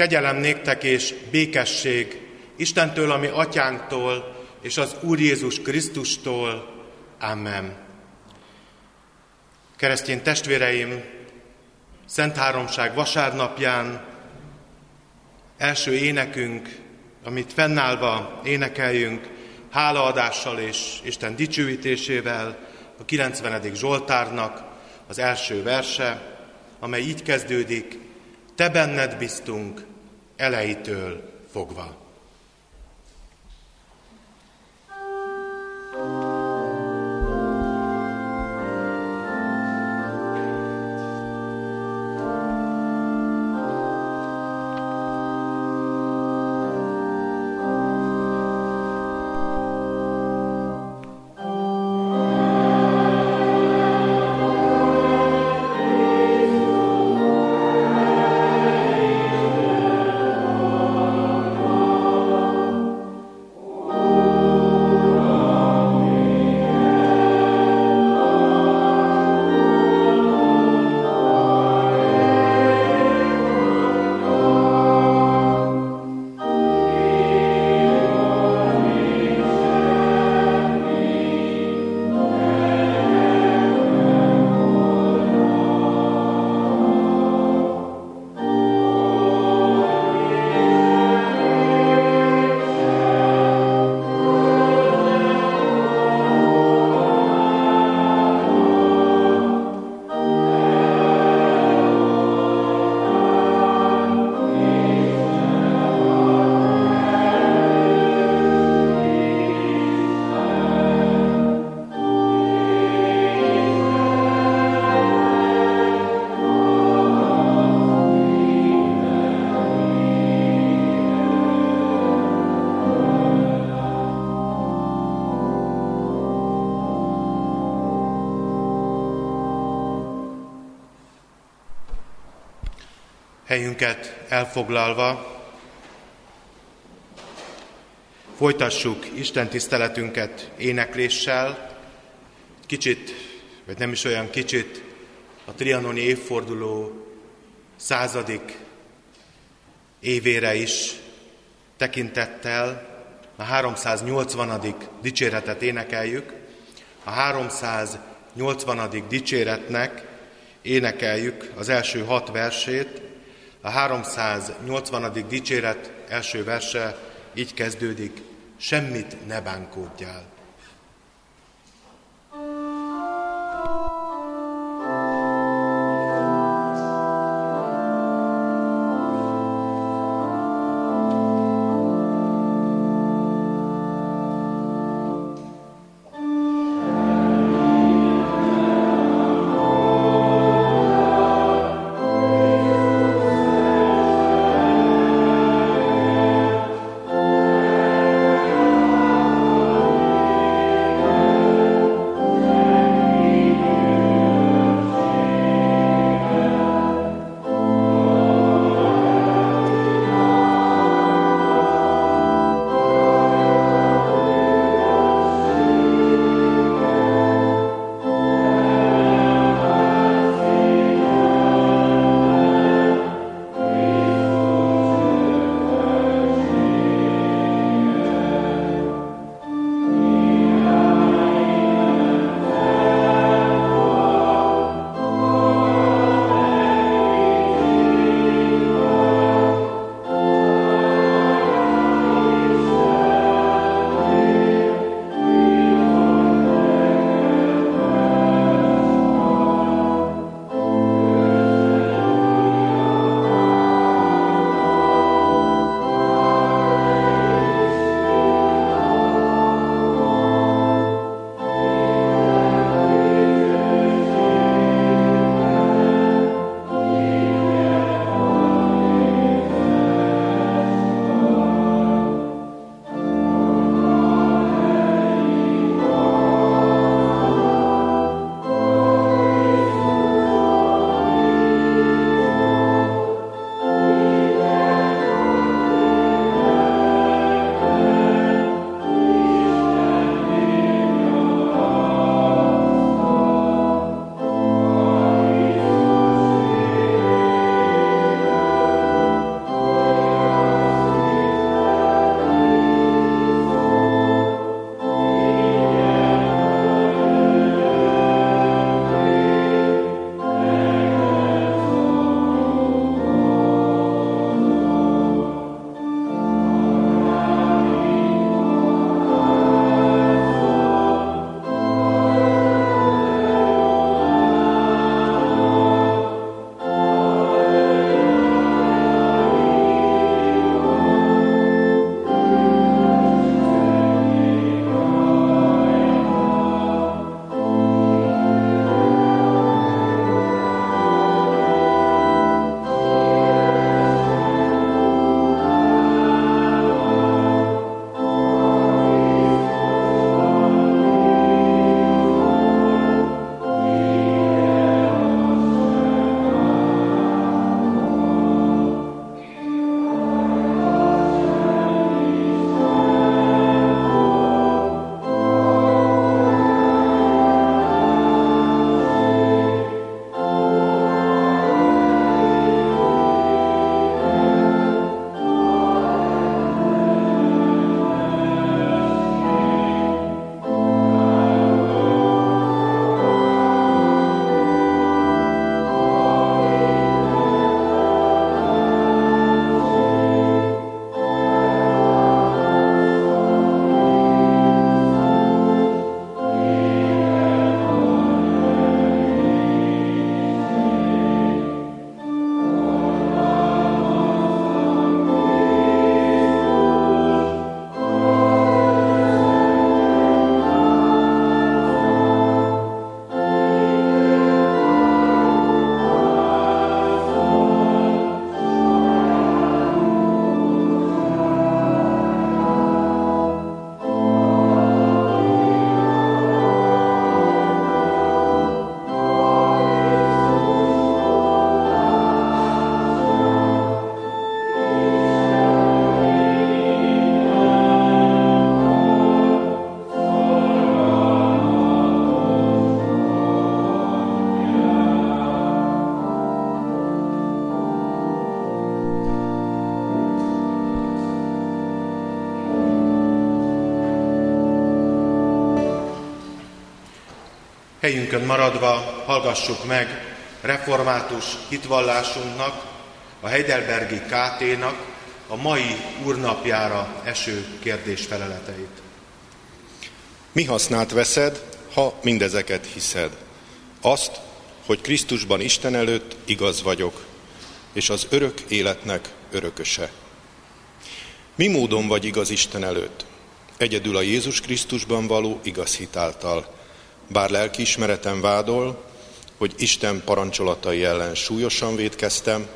Kegyelem néktek és békesség Istentől, ami atyánktól, és az Úr Jézus Krisztustól. Amen. Keresztény testvéreim, Szent Háromság vasárnapján első énekünk, amit fennállva énekeljünk, hálaadással és Isten dicsőítésével, a 90. Zsoltárnak az első verse, amely így kezdődik, Te benned biztunk elejétől fogva. Helyünket elfoglalva, folytassuk Isten tiszteletünket énekléssel, kicsit, vagy nem is olyan kicsit, a trianoni évforduló századik évére is tekintettel a 380. dicséretet énekeljük. A 380. dicséretnek énekeljük az első hat versét, a 380. dicséret első verse így kezdődik, semmit ne bánkódjál. Helyünkön maradva hallgassuk meg református hitvallásunknak, a Heidelbergi KT-nak a mai úrnapjára eső kérdésfeleleteit. Mi hasznát veszed, ha mindezeket hiszed? Azt, hogy Krisztusban Isten előtt igaz vagyok, és az örök életnek örököse. Mi módon vagy igaz Isten előtt? Egyedül a Jézus Krisztusban való igaz hitáltal. Bár lelkiismeretem vádol, hogy Isten parancsolatai ellen súlyosan védkeztem,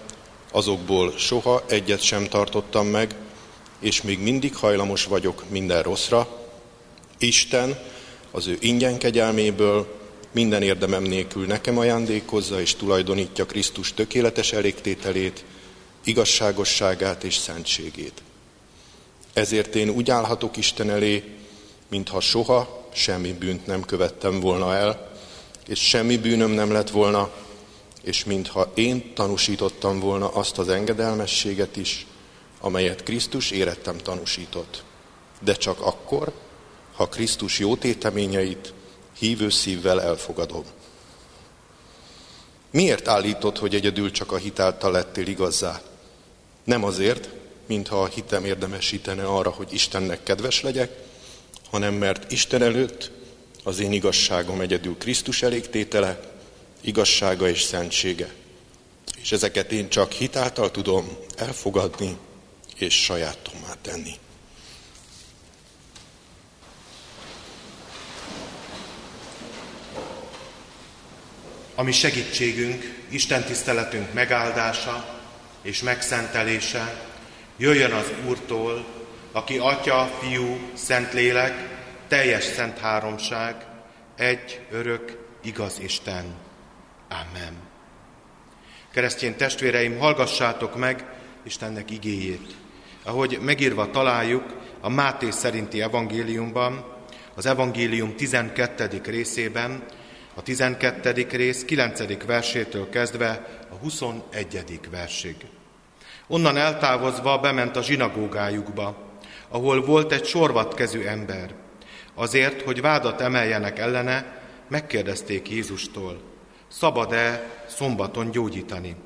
azokból soha egyet sem tartottam meg, és még mindig hajlamos vagyok minden rosszra. Isten az ő ingyen kegyelméből minden érdemem nélkül nekem ajándékozza és tulajdonítja Krisztus tökéletes elégtételét, igazságosságát és szentségét. Ezért én úgy állhatok Isten elé, mintha soha semmi bűnt nem követtem volna el, és semmi bűnöm nem lett volna, és mintha én tanúsítottam volna azt az engedelmességet is, amelyet Krisztus érettem tanúsított. De csak akkor, ha Krisztus jó téteményeit hívő szívvel elfogadom. Miért állítod, hogy egyedül csak a hitáltal lettél igazzá? Nem azért, mintha a hitem érdemesítene arra, hogy Istennek kedves legyek, hanem mert Isten előtt az én igazságom egyedül Krisztus elégtétele, igazsága és szentsége. És ezeket én csak hitáltal tudom elfogadni és sajátomá tenni. Ami segítségünk, Isten tiszteletünk megáldása és megszentelése jöjjön az Úrtól, aki Atya, Fiú, Szentlélek, teljes szent háromság, egy, örök, igaz Isten. Amen. Keresztény testvéreim, hallgassátok meg Istennek igéjét. Ahogy megírva találjuk a Máté szerinti evangéliumban, az evangélium 12. részében, a 12. rész 9. versétől kezdve a 21. versig. Onnan eltávozva bement a zsinagógájukba, ahol volt egy sorvatkezű ember. Azért, hogy vádat emeljenek ellene, megkérdezték Jézustól, szabad-e szombaton gyógyítani?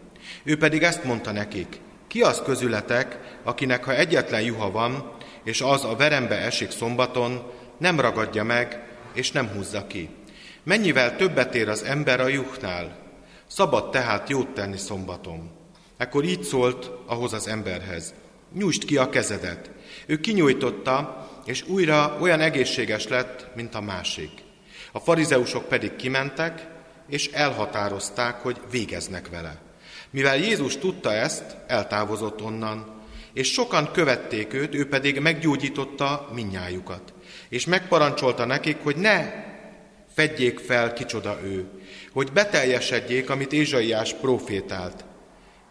Ő pedig ezt mondta nekik, ki az közületek, akinek ha egyetlen juha van, és az a verembe esik szombaton, nem ragadja meg, és nem húzza ki. Mennyivel többet ér az ember a juhnál? Szabad tehát jót tenni szombaton. Ekkor így szólt ahhoz az emberhez. Nyújtsd ki a kezedet. Ő kinyújtotta, és újra olyan egészséges lett, mint a másik. A farizeusok pedig kimentek, és elhatározták, hogy végeznek vele. Mivel Jézus tudta ezt, eltávozott onnan, és sokan követték őt, ő pedig meggyógyította minnyájukat. És megparancsolta nekik, hogy ne fedjék fel, kicsoda ő, hogy beteljesedjék, amit Ézsaiás profétált.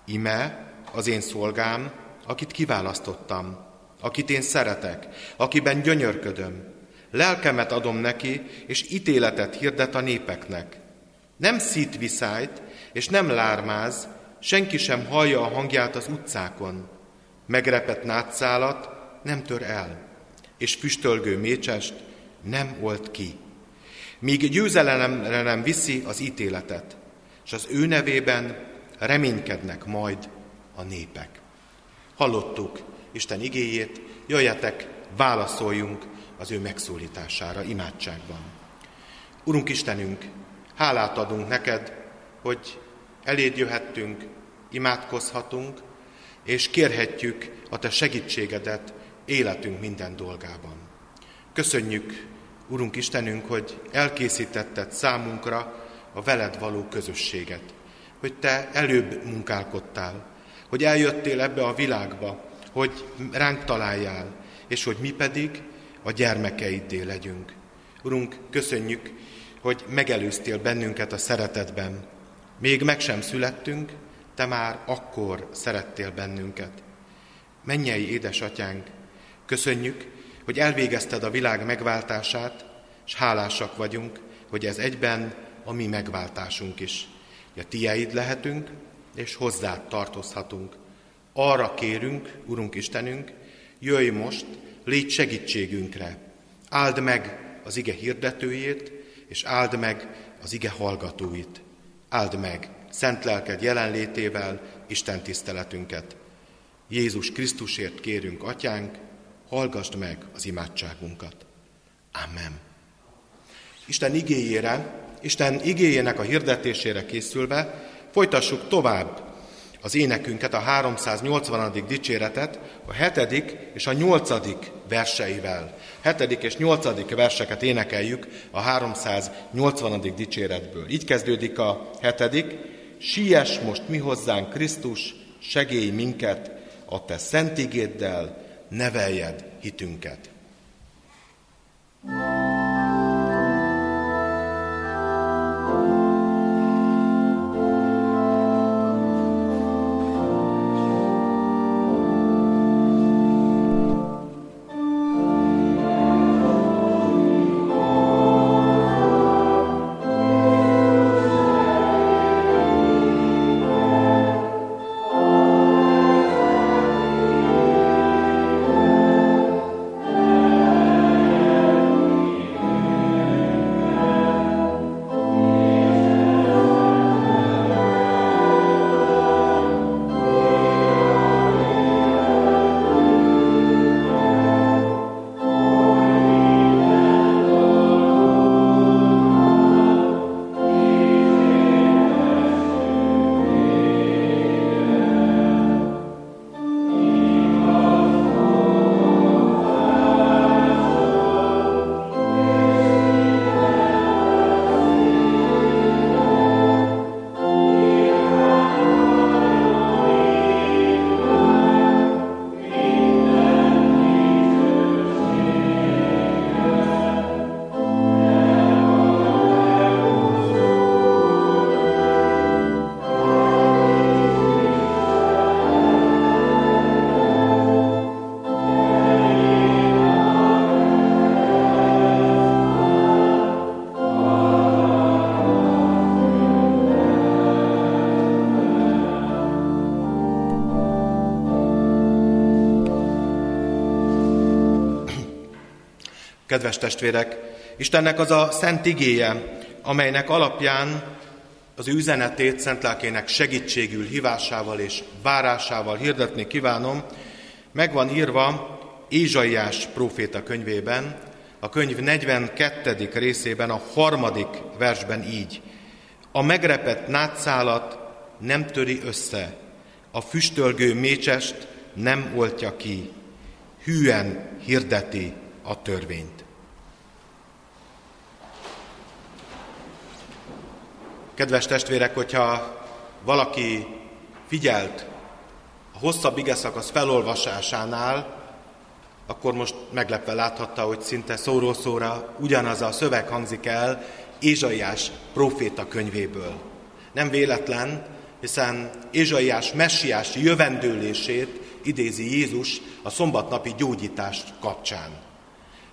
Ime az én szolgám, akit kiválasztottam, akit én szeretek, akiben gyönyörködöm. Lelkemet adom neki, és ítéletet hirdet a népeknek. Nem szít viszályt, és nem lármáz, senki sem hallja a hangját az utcákon. Megrepett nátszálat nem tör el, és füstölgő mécsest nem old ki míg győzelemre nem viszi az ítéletet, és az ő nevében reménykednek majd a népek. Hallottuk Isten igéjét, jöjjetek, válaszoljunk az ő megszólítására imádságban. Urunk Istenünk, hálát adunk neked, hogy eléd jöhettünk, imádkozhatunk, és kérhetjük a te segítségedet életünk minden dolgában. Köszönjük Urunk Istenünk, hogy elkészítetted számunkra a veled való közösséget, hogy te előbb munkálkodtál, hogy eljöttél ebbe a világba, hogy ránk találjál, és hogy mi pedig a gyermekeiddé legyünk. Urunk, köszönjük, hogy megelőztél bennünket a szeretetben. Még meg sem születtünk, te már akkor szerettél bennünket. Mennyei édesatyánk, köszönjük, hogy elvégezted a világ megváltását, és hálásak vagyunk, hogy ez egyben a mi megváltásunk is. A tiéd lehetünk, és hozzád tartozhatunk. Arra kérünk, Urunk Istenünk, jöjj most, légy segítségünkre. Áld meg az ige hirdetőjét, és áld meg az ige hallgatóit. Áld meg szent lelked jelenlétével Isten tiszteletünket. Jézus Krisztusért kérünk, Atyánk, hallgassd meg az imádságunkat. Amen. Isten igéjére, Isten igéjének a hirdetésére készülve folytassuk tovább az énekünket, a 380. dicséretet a 7. és a 8. verseivel. 7. és 8. verseket énekeljük a 380. dicséretből. Így kezdődik a 7. Siess most mi hozzánk Krisztus, segélj minket, a te szent igéddel, neveljed hitünket. thank you Kedves testvérek, Istennek az a szent igéje, amelynek alapján az ő üzenetét szentlelkének segítségül, hívásával és várásával hirdetni kívánom, meg van írva Ézsaiás próféta könyvében, a könyv 42. részében, a harmadik versben így. A megrepett nátszálat nem töri össze, a füstölgő mécsest nem oltja ki, hűen hirdeti a törvényt. Kedves testvérek, hogyha valaki figyelt a hosszabb igeszakasz felolvasásánál, akkor most meglepve láthatta, hogy szinte szóról szóra ugyanaz a szöveg hangzik el Ézsaiás proféta könyvéből. Nem véletlen, hiszen Ézsaiás messiás jövendőlését idézi Jézus a szombatnapi gyógyítást kapcsán.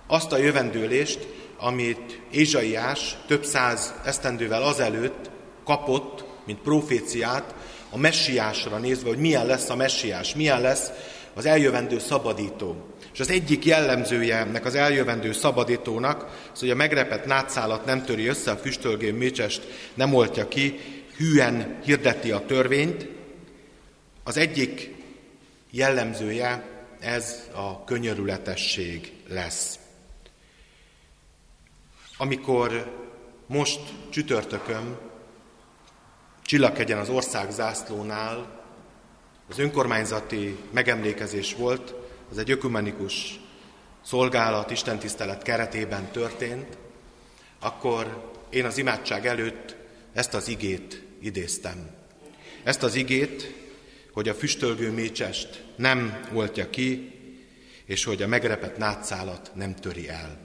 Azt a jövendőlést, amit Ézsaiás több száz esztendővel azelőtt kapott, mint proféciát, a messiásra nézve, hogy milyen lesz a messiás, milyen lesz az eljövendő szabadító. És az egyik jellemzője ennek az eljövendő szabadítónak, az, hogy a megrepett nátszálat nem töri össze, a füstölgő mécsest nem oltja ki, hűen hirdeti a törvényt. Az egyik jellemzője ez a könyörületesség lesz. Amikor most csütörtökön Csillagkegyen az ország zászlónál az önkormányzati megemlékezés volt, az egy ökumenikus szolgálat, istentisztelet keretében történt, akkor én az imádság előtt ezt az igét idéztem. Ezt az igét, hogy a füstölgő mécsest nem oltja ki, és hogy a megrepett nátszálat nem töri el.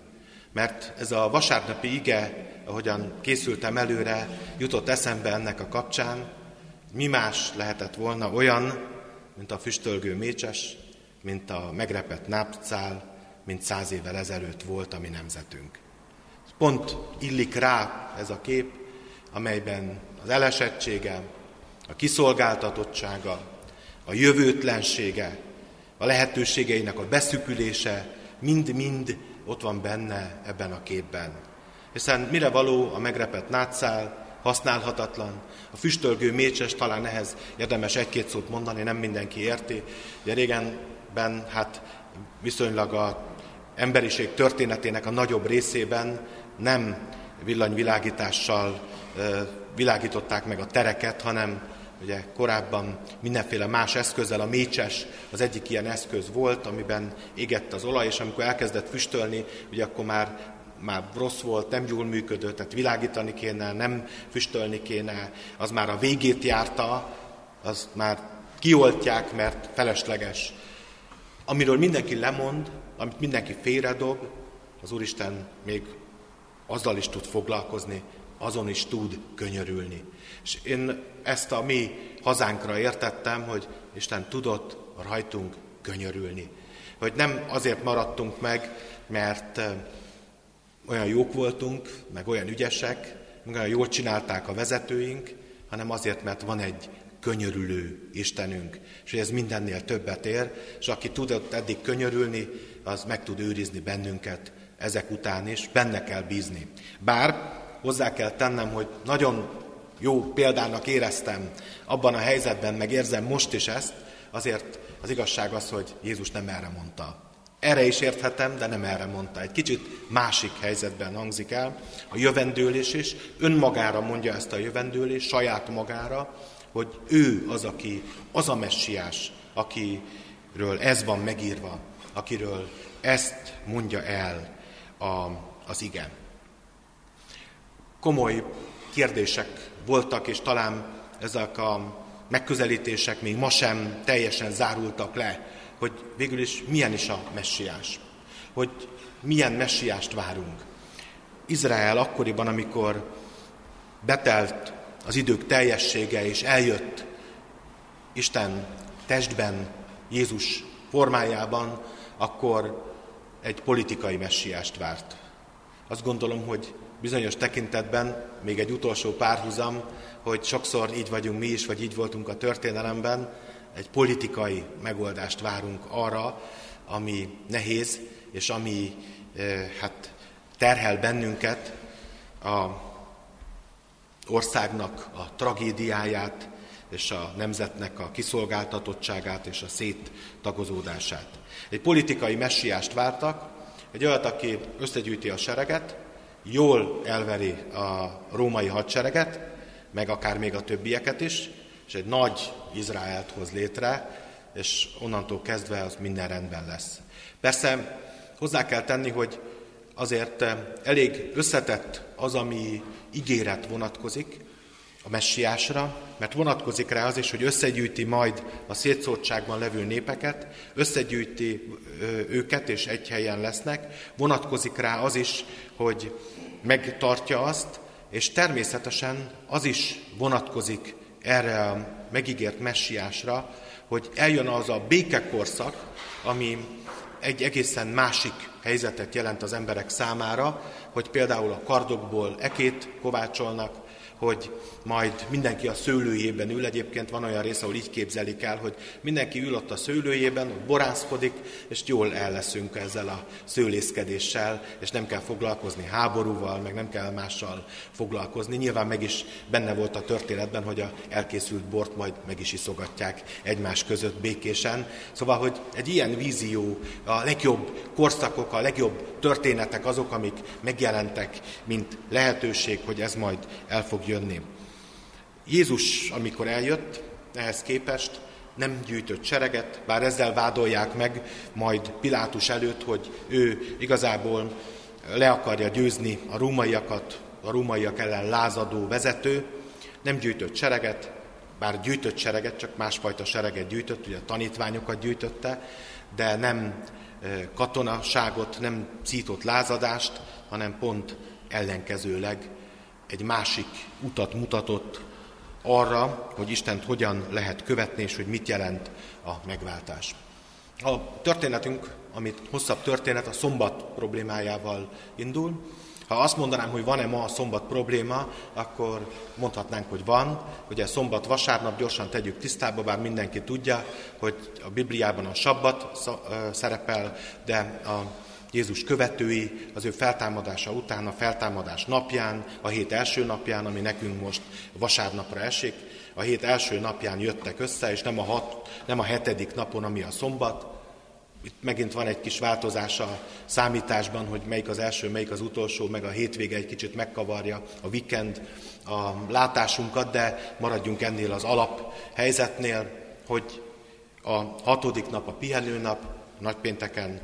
Mert ez a vasárnapi ige ahogyan készültem előre, jutott eszembe ennek a kapcsán, mi más lehetett volna olyan, mint a füstölgő mécses, mint a megrepett nápcál, mint száz évvel ezelőtt volt a mi nemzetünk. Pont illik rá ez a kép, amelyben az elesettsége, a kiszolgáltatottsága, a jövőtlensége, a lehetőségeinek a beszükülése mind-mind ott van benne ebben a képben. Hiszen mire való a megrepett nátszál, használhatatlan, a füstölgő mécses talán ehhez érdemes egy-két szót mondani, nem mindenki érti. Ugye régenben hát viszonylag a emberiség történetének a nagyobb részében nem villanyvilágítással világították meg a tereket, hanem ugye korábban mindenféle más eszközzel, a mécses az egyik ilyen eszköz volt, amiben égett az olaj, és amikor elkezdett füstölni, ugye akkor már már rossz volt, nem jól működött, tehát világítani kéne, nem füstölni kéne, az már a végét járta, az már kioltják, mert felesleges. Amiről mindenki lemond, amit mindenki félredob, az Úristen még azzal is tud foglalkozni, azon is tud könyörülni. És én ezt a mi hazánkra értettem, hogy Isten tudott rajtunk könyörülni. Hogy nem azért maradtunk meg, mert olyan jók voltunk, meg olyan ügyesek, meg olyan jól csinálták a vezetőink, hanem azért, mert van egy könyörülő Istenünk, és hogy ez mindennél többet ér, és aki tudott eddig könyörülni, az meg tud őrizni bennünket ezek után is, benne kell bízni. Bár hozzá kell tennem, hogy nagyon jó példának éreztem abban a helyzetben, meg érzem most is ezt, azért az igazság az, hogy Jézus nem erre mondta. Erre is érthetem, de nem erre mondta. Egy kicsit másik helyzetben hangzik el. A jövendőlés is önmagára mondja ezt a jövendőlés, saját magára, hogy ő az, aki, az a messiás, akiről ez van megírva, akiről ezt mondja el a, az igen. Komoly kérdések voltak, és talán ezek a megközelítések még ma sem teljesen zárultak le, hogy végül is milyen is a messiás, hogy milyen messiást várunk. Izrael akkoriban, amikor betelt az idők teljessége, és eljött Isten testben, Jézus formájában, akkor egy politikai messiást várt. Azt gondolom, hogy bizonyos tekintetben, még egy utolsó párhuzam, hogy sokszor így vagyunk mi is, vagy így voltunk a történelemben, egy politikai megoldást várunk arra, ami nehéz, és ami eh, hát terhel bennünket a országnak a tragédiáját, és a nemzetnek a kiszolgáltatottságát és a széttagozódását. Egy politikai messiást vártak, egy olyat, aki összegyűjti a sereget, jól elveri a római hadsereget, meg akár még a többieket is, és egy nagy Izraelt hoz létre, és onnantól kezdve az minden rendben lesz. Persze hozzá kell tenni, hogy azért elég összetett az, ami ígéret vonatkozik a messiásra, mert vonatkozik rá az is, hogy összegyűjti majd a szétszórtságban levő népeket, összegyűjti őket, és egy helyen lesznek, vonatkozik rá az is, hogy megtartja azt, és természetesen az is vonatkozik erre a megígért messiásra, hogy eljön az a békekorszak, ami egy egészen másik helyzetet jelent az emberek számára, hogy például a kardokból ekét kovácsolnak, hogy majd mindenki a szőlőjében ül. Egyébként van olyan része, ahol így képzelik el, hogy mindenki ül ott a szőlőjében, ott borászkodik, és jól el leszünk ezzel a szőlészkedéssel, és nem kell foglalkozni háborúval, meg nem kell mással foglalkozni. Nyilván meg is benne volt a történetben, hogy a elkészült bort majd meg is iszogatják egymás között békésen. Szóval, hogy egy ilyen vízió, a legjobb korszakok, a legjobb történetek azok, amik megjelentek, mint lehetőség, hogy ez majd el fog jönni. Jézus, amikor eljött, ehhez képest nem gyűjtött sereget, bár ezzel vádolják meg majd Pilátus előtt, hogy ő igazából le akarja győzni a rómaiakat, a rómaiak ellen lázadó vezető, nem gyűjtött sereget, bár gyűjtött sereget, csak másfajta sereget gyűjtött, ugye a tanítványokat gyűjtötte, de nem katonaságot, nem szított lázadást, hanem pont ellenkezőleg egy másik utat mutatott arra, hogy Istent hogyan lehet követni, és hogy mit jelent a megváltás. A történetünk, amit hosszabb történet, a szombat problémájával indul. Ha azt mondanám, hogy van-e ma a szombat probléma, akkor mondhatnánk, hogy van. Ugye szombat, vasárnap gyorsan tegyük tisztába, bár mindenki tudja, hogy a Bibliában a sabbat szerepel, de a Jézus követői az ő feltámadása után, a feltámadás napján, a hét első napján, ami nekünk most vasárnapra esik, a hét első napján jöttek össze, és nem a, hat, nem a hetedik napon, ami a szombat. Itt megint van egy kis változás a számításban, hogy melyik az első, melyik az utolsó, meg a hétvége egy kicsit megkavarja a weekend a látásunkat, de maradjunk ennél az alaphelyzetnél, hogy a hatodik nap a pihenőnap, nagypénteken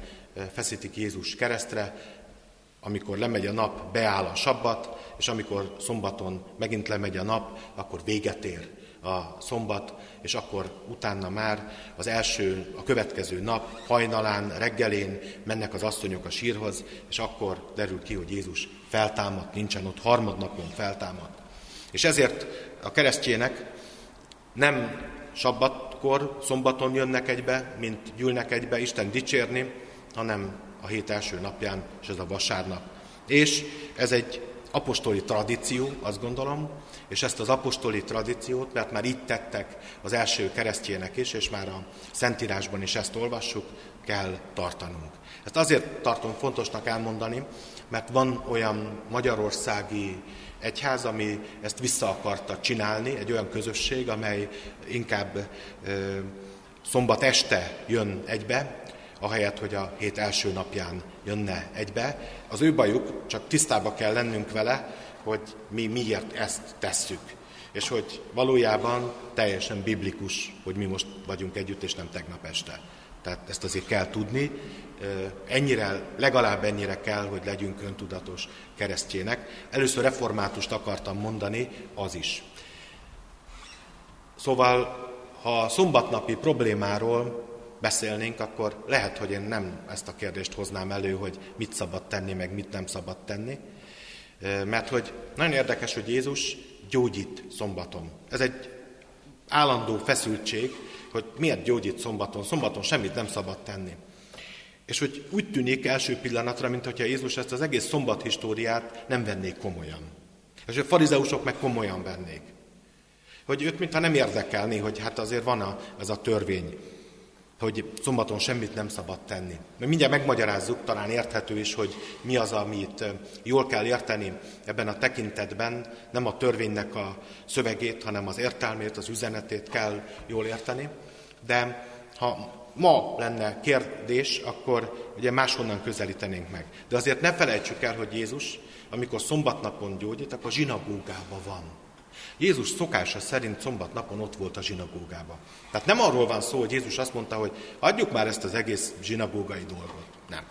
feszítik Jézus keresztre, amikor lemegy a nap, beáll a sabbat, és amikor szombaton megint lemegy a nap, akkor véget ér a szombat, és akkor utána már az első, a következő nap hajnalán, reggelén mennek az asszonyok a sírhoz, és akkor derül ki, hogy Jézus feltámadt, nincsen ott, harmadnapon feltámadt. És ezért a keresztjének nem sabbatkor, szombaton jönnek egybe, mint gyűlnek egybe Isten dicsérni, hanem a hét első napján, és ez a vasárnap. És ez egy apostoli tradíció, azt gondolom, és ezt az apostoli tradíciót, mert már itt tettek az első keresztjének is, és már a Szentírásban is ezt olvassuk, kell tartanunk. Ezt azért tartom fontosnak elmondani, mert van olyan magyarországi egyház, ami ezt vissza akarta csinálni, egy olyan közösség, amely inkább ö, szombat este jön egybe, ahelyett, hogy a hét első napján jönne egybe. Az ő bajuk, csak tisztába kell lennünk vele, hogy mi miért ezt tesszük. És hogy valójában teljesen biblikus, hogy mi most vagyunk együtt, és nem tegnap este. Tehát ezt azért kell tudni. Ennyire, legalább ennyire kell, hogy legyünk öntudatos keresztjének. Először reformátust akartam mondani, az is. Szóval, ha a szombatnapi problémáról beszélnénk, akkor lehet, hogy én nem ezt a kérdést hoznám elő, hogy mit szabad tenni, meg mit nem szabad tenni. Mert hogy nagyon érdekes, hogy Jézus gyógyít szombaton. Ez egy állandó feszültség, hogy miért gyógyít szombaton. Szombaton semmit nem szabad tenni. És hogy úgy tűnik első pillanatra, mint hogyha Jézus ezt az egész szombat históriát nem vennék komolyan. És a farizeusok meg komolyan vennék. Hogy őt mintha nem érdekelni, hogy hát azért van a, ez a törvény, hogy szombaton semmit nem szabad tenni. Mert mindjárt megmagyarázzuk, talán érthető is, hogy mi az, amit jól kell érteni ebben a tekintetben, nem a törvénynek a szövegét, hanem az értelmét, az üzenetét kell jól érteni. De ha ma lenne kérdés, akkor ugye máshonnan közelítenénk meg. De azért ne felejtsük el, hogy Jézus, amikor szombatnapon gyógyít, akkor zsinagógában van. Jézus szokása szerint szombat napon ott volt a zsinagógában. Tehát nem arról van szó, hogy Jézus azt mondta, hogy adjuk már ezt az egész zsinagógai dolgot. Nem.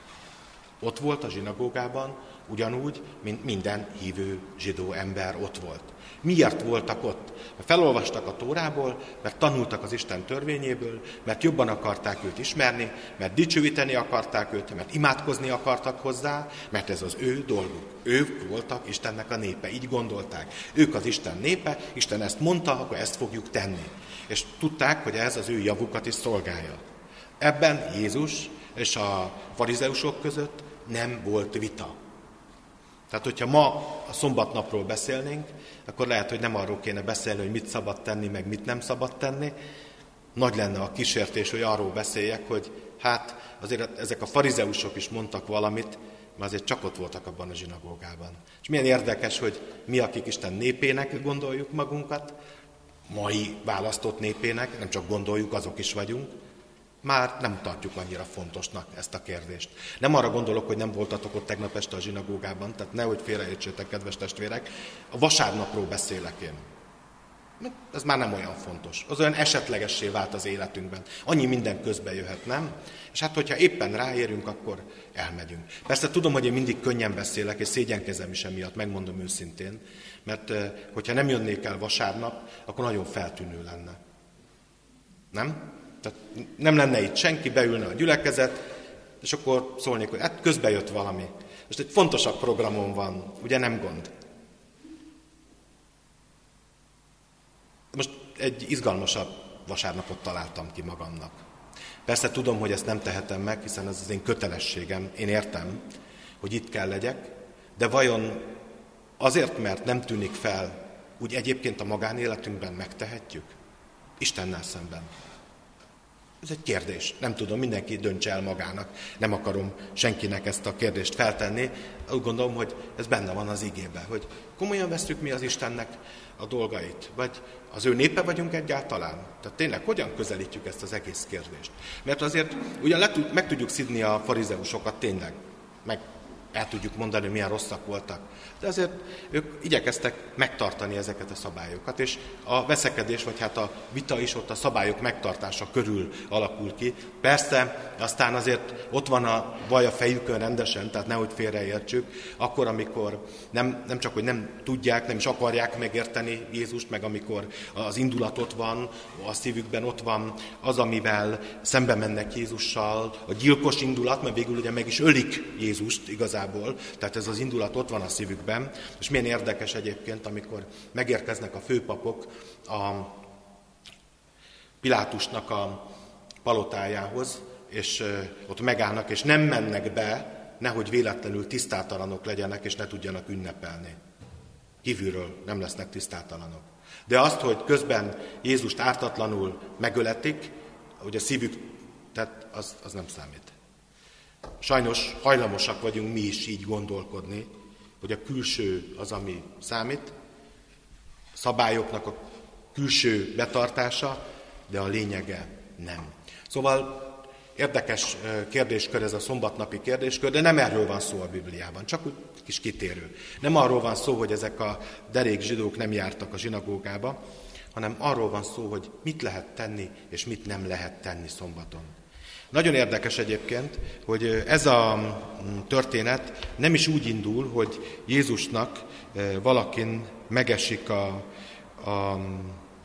Ott volt a zsinagógában, ugyanúgy, mint minden hívő zsidó ember ott volt. Miért voltak ott? Mert felolvastak a Tórából, mert tanultak az Isten törvényéből, mert jobban akarták őt ismerni, mert dicsőíteni akarták őt, mert imádkozni akartak hozzá, mert ez az ő dolguk. Ők voltak Istennek a népe, így gondolták. Ők az Isten népe, Isten ezt mondta, akkor ezt fogjuk tenni. És tudták, hogy ez az ő javukat is szolgálja. Ebben Jézus és a farizeusok között nem volt vita. Tehát, hogyha ma a szombatnapról beszélnénk, akkor lehet, hogy nem arról kéne beszélni, hogy mit szabad tenni, meg mit nem szabad tenni. Nagy lenne a kísértés, hogy arról beszéljek, hogy hát azért ezek a farizeusok is mondtak valamit, mert azért csak ott voltak abban a zsinagógában. És milyen érdekes, hogy mi, akik Isten népének gondoljuk magunkat, mai választott népének, nem csak gondoljuk, azok is vagyunk, már nem tartjuk annyira fontosnak ezt a kérdést. Nem arra gondolok, hogy nem voltatok ott tegnap este a zsinagógában, tehát nehogy félreértsétek, kedves testvérek, a vasárnapról beszélek én. Ez már nem olyan fontos. Az olyan esetlegessé vált az életünkben. Annyi minden közbe jöhet, nem? És hát, hogyha éppen ráérünk, akkor elmegyünk. Persze tudom, hogy én mindig könnyen beszélek, és szégyenkezem is emiatt, megmondom őszintén, mert hogyha nem jönnék el vasárnap, akkor nagyon feltűnő lenne. Nem? Tehát nem lenne itt senki, beülne a gyülekezet, és akkor szólnék, hogy hát közbe jött valami. Most egy fontosabb programom van, ugye nem gond. Most egy izgalmasabb vasárnapot találtam ki magamnak. Persze tudom, hogy ezt nem tehetem meg, hiszen ez az én kötelességem, én értem, hogy itt kell legyek, de vajon azért, mert nem tűnik fel, úgy egyébként a magánéletünkben megtehetjük? Istennel szemben. Ez egy kérdés. Nem tudom, mindenki döntse el magának. Nem akarom senkinek ezt a kérdést feltenni. Úgy gondolom, hogy ez benne van az igében, hogy komolyan veszük mi az Istennek a dolgait, vagy az ő népe vagyunk egyáltalán? Tehát tényleg hogyan közelítjük ezt az egész kérdést? Mert azért ugyan le, meg tudjuk szidni a farizeusokat tényleg, meg el tudjuk mondani, milyen rosszak voltak. De azért ők igyekeztek megtartani ezeket a szabályokat, és a veszekedés, vagy hát a vita is ott a szabályok megtartása körül alakul ki. Persze, aztán azért ott van a vaj a fejükön rendesen, tehát nehogy félreértsük, akkor, amikor nem, nem csak, hogy nem tudják, nem is akarják megérteni Jézust, meg amikor az indulat ott van, a szívükben ott van az, amivel szembe mennek Jézussal, a gyilkos indulat, mert végül ugye meg is ölik Jézust igazán igazából, tehát ez az indulat ott van a szívükben, és milyen érdekes egyébként, amikor megérkeznek a főpapok a Pilátusnak a palotájához, és ott megállnak, és nem mennek be, nehogy véletlenül tisztátalanok legyenek, és ne tudjanak ünnepelni. Kívülről nem lesznek tisztátalanok. De azt, hogy közben Jézust ártatlanul megöletik, hogy a szívük, tehát az, az nem számít. Sajnos hajlamosak vagyunk mi is így gondolkodni, hogy a külső az, ami számít, szabályoknak a külső betartása, de a lényege nem. Szóval érdekes kérdéskör ez a szombatnapi kérdéskör, de nem erről van szó a Bibliában, csak úgy kis kitérő. Nem arról van szó, hogy ezek a derék zsidók nem jártak a zsinagógába, hanem arról van szó, hogy mit lehet tenni, és mit nem lehet tenni szombaton. Nagyon érdekes egyébként, hogy ez a mm, történet nem is úgy indul, hogy Jézusnak valakin megesik a, a mm,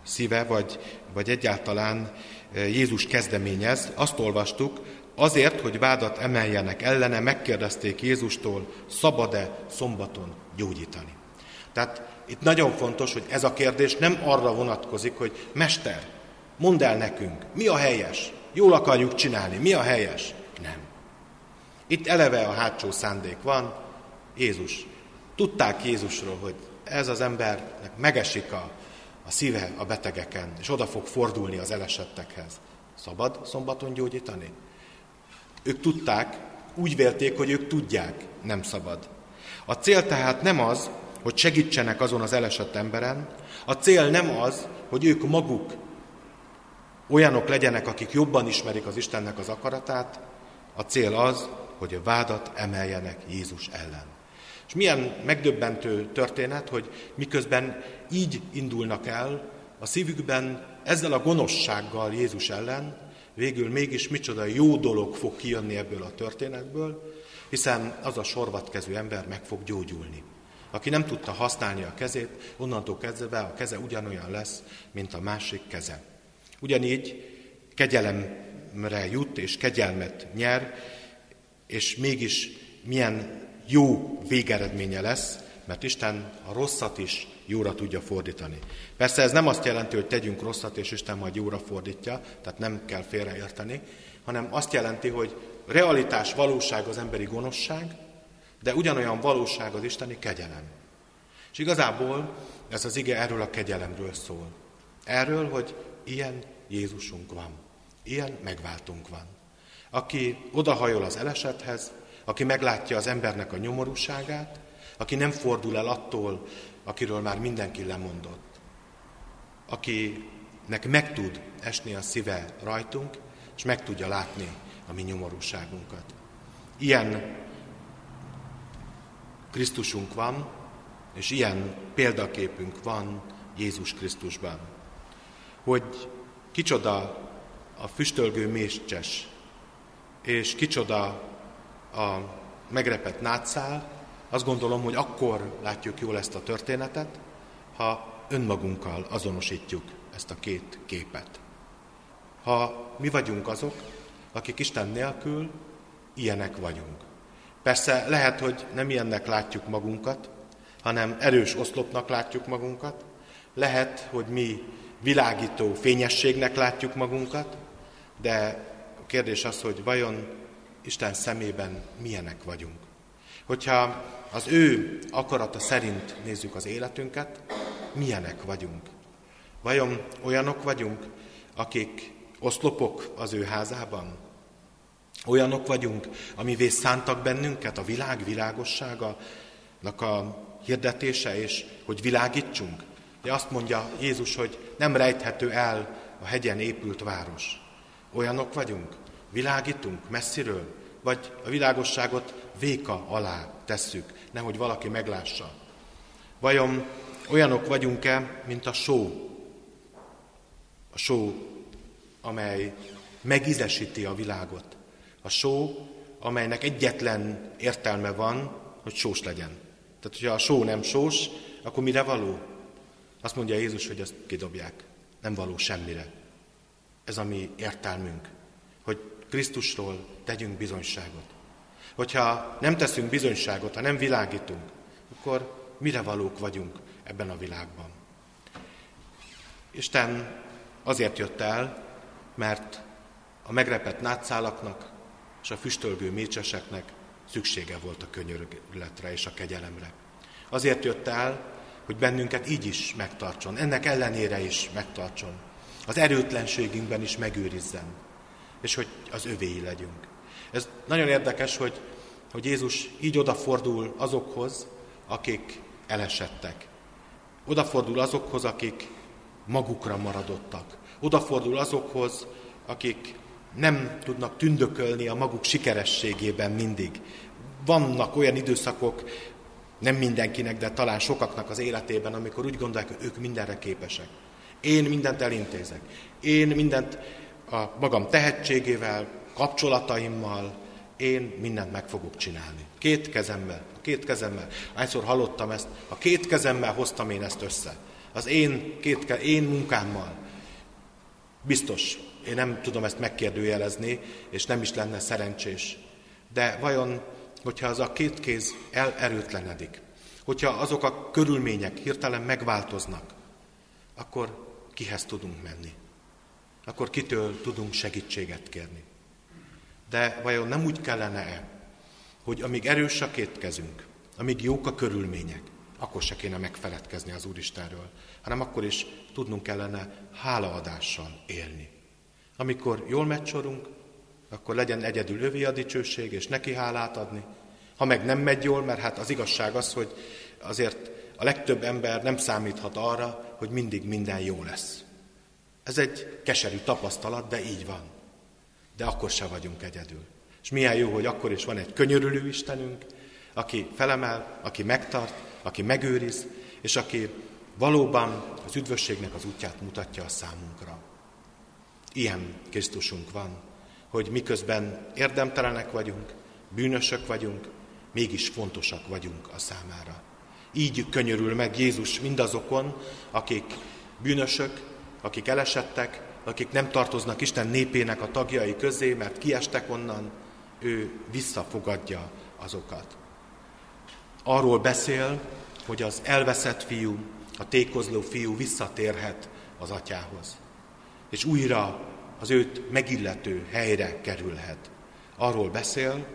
szíve, vagy, vagy egyáltalán Jézus kezdeményez. Azt olvastuk, azért, hogy vádat emeljenek ellene, megkérdezték Jézustól, szabad-e szombaton gyógyítani. Tehát itt nagyon fontos, hogy ez a kérdés nem arra vonatkozik, hogy Mester, mondd el nekünk, mi a helyes, Jól akarjuk csinálni. Mi a helyes? Nem. Itt eleve a hátsó szándék van. Jézus. Tudták Jézusról, hogy ez az embernek megesik a, a szíve a betegeken, és oda fog fordulni az elesettekhez. Szabad szombaton gyógyítani? Ők tudták, úgy vélték, hogy ők tudják, nem szabad. A cél tehát nem az, hogy segítsenek azon az elesett emberen, a cél nem az, hogy ők maguk olyanok legyenek, akik jobban ismerik az Istennek az akaratát, a cél az, hogy a vádat emeljenek Jézus ellen. És milyen megdöbbentő történet, hogy miközben így indulnak el, a szívükben ezzel a gonoszsággal Jézus ellen, végül mégis micsoda jó dolog fog kijönni ebből a történetből, hiszen az a sorvatkező ember meg fog gyógyulni. Aki nem tudta használni a kezét, onnantól kezdve a keze ugyanolyan lesz, mint a másik keze. Ugyanígy kegyelemre jut és kegyelmet nyer, és mégis milyen jó végeredménye lesz, mert Isten a rosszat is jóra tudja fordítani. Persze ez nem azt jelenti, hogy tegyünk rosszat, és Isten majd jóra fordítja, tehát nem kell félreérteni, hanem azt jelenti, hogy realitás, valóság az emberi gonoszság, de ugyanolyan valóság az isteni kegyelem. És igazából ez az ige erről a kegyelemről szól. Erről, hogy Ilyen Jézusunk van. Ilyen megváltunk van. Aki odahajol az elesethez, aki meglátja az embernek a nyomorúságát, aki nem fordul el attól, akiről már mindenki lemondott. Akinek meg tud esni a szíve rajtunk, és meg tudja látni a mi nyomorúságunkat. Ilyen Krisztusunk van, és ilyen példaképünk van Jézus Krisztusban hogy kicsoda a füstölgő mészcses, és kicsoda a megrepett nátszál, azt gondolom, hogy akkor látjuk jól ezt a történetet, ha önmagunkkal azonosítjuk ezt a két képet. Ha mi vagyunk azok, akik Isten nélkül ilyenek vagyunk. Persze lehet, hogy nem ilyennek látjuk magunkat, hanem erős oszlopnak látjuk magunkat. Lehet, hogy mi világító fényességnek látjuk magunkat, de a kérdés az, hogy vajon Isten szemében milyenek vagyunk. Hogyha az ő akarata szerint nézzük az életünket, milyenek vagyunk. Vajon olyanok vagyunk, akik oszlopok az ő házában? Olyanok vagyunk, amivé szántak bennünket a világ világosságának a hirdetése, és hogy világítsunk? De azt mondja Jézus, hogy nem rejthető el a hegyen épült város. Olyanok vagyunk? Világítunk messziről? Vagy a világosságot véka alá tesszük, nehogy valaki meglássa? Vajon olyanok vagyunk-e, mint a só? A só, amely megízesíti a világot. A só, amelynek egyetlen értelme van, hogy sós legyen. Tehát, hogyha a só nem sós, akkor mire való? Azt mondja Jézus, hogy ezt kidobják. Nem való semmire. Ez a mi értelmünk, hogy Krisztusról tegyünk bizonyságot. Hogyha nem teszünk bizonyságot, ha nem világítunk, akkor mire valók vagyunk ebben a világban. Isten azért jött el, mert a megrepett nátszálaknak és a füstölgő mécseseknek szüksége volt a könyörületre és a kegyelemre. Azért jött el, hogy bennünket így is megtartson, ennek ellenére is megtartson, az erőtlenségünkben is megőrizzen, és hogy az övéi legyünk. Ez nagyon érdekes, hogy, hogy Jézus így odafordul azokhoz, akik elesettek. Odafordul azokhoz, akik magukra maradottak. Odafordul azokhoz, akik nem tudnak tündökölni a maguk sikerességében mindig. Vannak olyan időszakok, nem mindenkinek, de talán sokaknak az életében, amikor úgy gondolják, hogy ők mindenre képesek. Én mindent elintézek. Én mindent a magam tehetségével, kapcsolataimmal, én mindent meg fogok csinálni. Két kezemmel, két kezemmel. Hányszor hallottam ezt, a két kezemmel hoztam én ezt össze. Az én, két, ke- én munkámmal. Biztos, én nem tudom ezt megkérdőjelezni, és nem is lenne szerencsés. De vajon, hogyha az a két kéz elerőtlenedik, hogyha azok a körülmények hirtelen megváltoznak, akkor kihez tudunk menni? Akkor kitől tudunk segítséget kérni? De vajon nem úgy kellene-e, hogy amíg erős a két kezünk, amíg jók a körülmények, akkor se kéne megfeledkezni az Úristenről, hanem akkor is tudnunk kellene hálaadással élni. Amikor jól meccsorunk, akkor legyen egyedül övé a dicsőség, és neki hálát adni. Ha meg nem megy jól, mert hát az igazság az, hogy azért a legtöbb ember nem számíthat arra, hogy mindig minden jó lesz. Ez egy keserű tapasztalat, de így van. De akkor se vagyunk egyedül. És milyen jó, hogy akkor is van egy könyörülő Istenünk, aki felemel, aki megtart, aki megőriz, és aki valóban az üdvösségnek az útját mutatja a számunkra. Ilyen Krisztusunk van, hogy miközben érdemtelenek vagyunk, bűnösök vagyunk, mégis fontosak vagyunk a számára. Így könyörül meg Jézus mindazokon, akik bűnösök, akik elesettek, akik nem tartoznak Isten népének a tagjai közé, mert kiestek onnan, ő visszafogadja azokat. Arról beszél, hogy az elveszett fiú, a tékozló fiú visszatérhet az atyához, és újra az őt megillető helyre kerülhet. Arról beszél,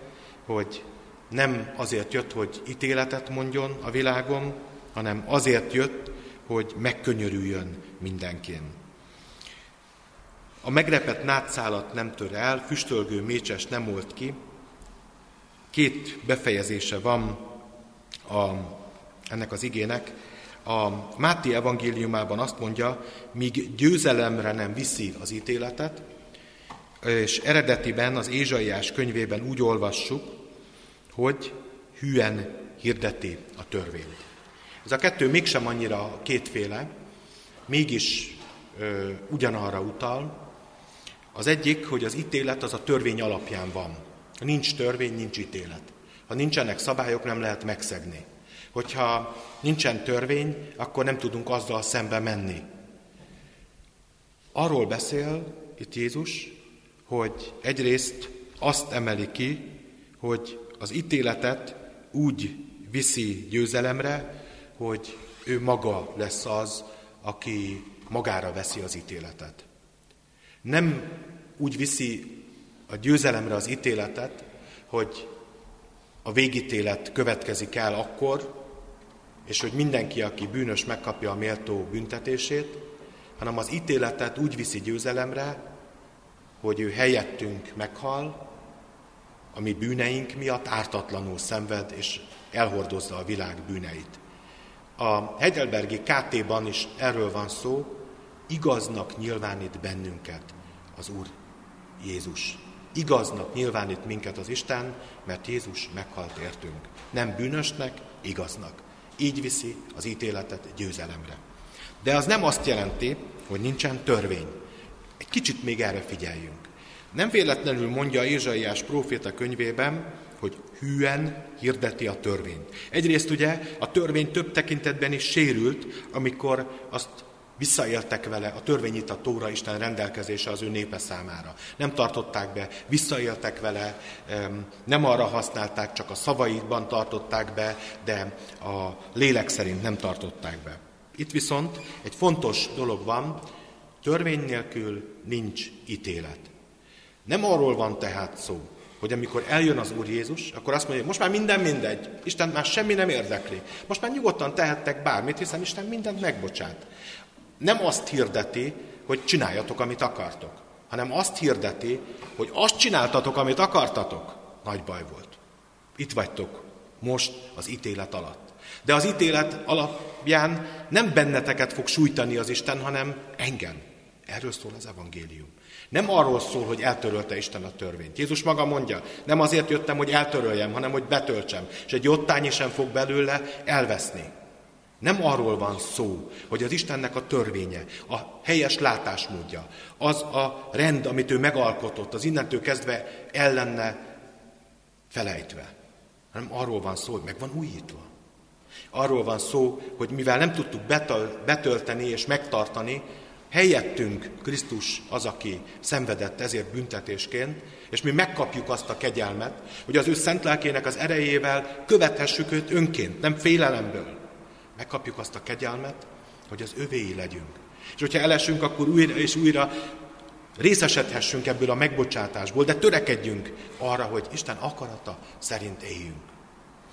hogy nem azért jött, hogy ítéletet mondjon a világon, hanem azért jött, hogy megkönyörüljön mindenkin. A megrepett nátszálat nem tör el, füstölgő mécses nem volt ki. Két befejezése van a, ennek az igének. A Máté evangéliumában azt mondja, míg győzelemre nem viszi az ítéletet, és eredetiben az Ézsaiás könyvében úgy olvassuk, hogy hűen hirdeti a törvényt. Ez a kettő mégsem annyira kétféle, mégis ö, ugyanarra utal. Az egyik, hogy az ítélet az a törvény alapján van. Ha nincs törvény, nincs ítélet. Ha nincsenek szabályok, nem lehet megszegni. Hogyha nincsen törvény, akkor nem tudunk azzal szembe menni. Arról beszél itt Jézus, hogy egyrészt azt emeli ki, hogy az ítéletet úgy viszi győzelemre, hogy ő maga lesz az, aki magára veszi az ítéletet. Nem úgy viszi a győzelemre az ítéletet, hogy a végítélet következik el akkor, és hogy mindenki, aki bűnös, megkapja a méltó büntetését, hanem az ítéletet úgy viszi győzelemre, hogy ő helyettünk meghal, a mi bűneink miatt ártatlanul szenved, és elhordozza a világ bűneit. A Heidelbergi KT-ban is erről van szó, igaznak nyilvánít bennünket az Úr Jézus. Igaznak nyilvánít minket az Isten, mert Jézus meghalt értünk. Nem bűnösnek, igaznak. Így viszi az ítéletet győzelemre. De az nem azt jelenti, hogy nincsen törvény. Egy kicsit még erre figyeljünk. Nem véletlenül mondja Ézsaiás próféta könyvében, hogy hűen hirdeti a törvényt. Egyrészt ugye a törvény több tekintetben is sérült, amikor azt Visszaéltek vele, a törvény itt a Tóra Isten rendelkezése az ő népe számára. Nem tartották be, visszaéltek vele, nem arra használták, csak a szavaikban tartották be, de a lélek szerint nem tartották be. Itt viszont egy fontos dolog van, törvény nélkül nincs ítélet. Nem arról van tehát szó, hogy amikor eljön az Úr Jézus, akkor azt mondja, most már minden mindegy, Isten már semmi nem érdekli. Most már nyugodtan tehettek bármit, hiszen Isten mindent megbocsát nem azt hirdeti, hogy csináljatok, amit akartok, hanem azt hirdeti, hogy azt csináltatok, amit akartatok, nagy baj volt. Itt vagytok most az ítélet alatt. De az ítélet alapján nem benneteket fog sújtani az Isten, hanem engem. Erről szól az evangélium. Nem arról szól, hogy eltörölte Isten a törvényt. Jézus maga mondja, nem azért jöttem, hogy eltöröljem, hanem hogy betöltsem, és egy ottányi sem fog belőle elveszni. Nem arról van szó, hogy az Istennek a törvénye, a helyes látásmódja, az a rend, amit ő megalkotott, az innentől kezdve ellenne felejtve. Hanem arról van szó, hogy meg van újítva. Arról van szó, hogy mivel nem tudtuk betölteni és megtartani, helyettünk Krisztus az, aki szenvedett ezért büntetésként, és mi megkapjuk azt a kegyelmet, hogy az ő szent lelkének az erejével követhessük őt önként, nem félelemből megkapjuk azt a kegyelmet, hogy az övéi legyünk. És hogyha elesünk, akkor újra és újra részesedhessünk ebből a megbocsátásból, de törekedjünk arra, hogy Isten akarata szerint éljünk.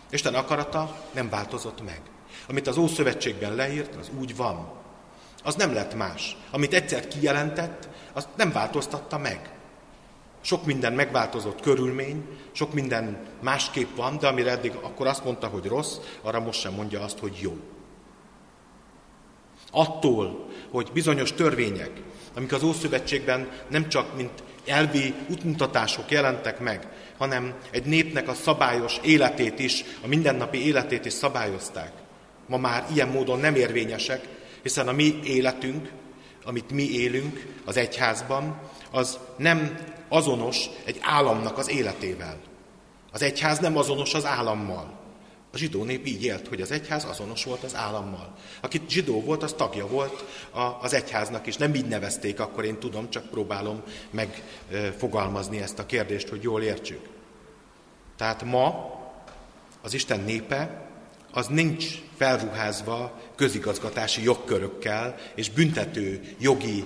Isten akarata nem változott meg. Amit az Ószövetségben leírt, az úgy van. Az nem lett más. Amit egyszer kijelentett, azt nem változtatta meg. Sok minden megváltozott körülmény, sok minden másképp van, de amire eddig akkor azt mondta, hogy rossz, arra most sem mondja azt, hogy jó. Attól, hogy bizonyos törvények, amik az Ószövetségben nem csak mint elvi útmutatások jelentek meg, hanem egy népnek a szabályos életét is, a mindennapi életét is szabályozták. Ma már ilyen módon nem érvényesek, hiszen a mi életünk, amit mi élünk az egyházban, az nem azonos egy államnak az életével. Az egyház nem azonos az állammal. A zsidó nép így élt, hogy az egyház azonos volt az állammal. Aki zsidó volt, az tagja volt az egyháznak, és nem így nevezték, akkor én tudom, csak próbálom megfogalmazni ezt a kérdést, hogy jól értsük. Tehát ma az Isten népe az nincs felruházva közigazgatási jogkörökkel és büntető jogi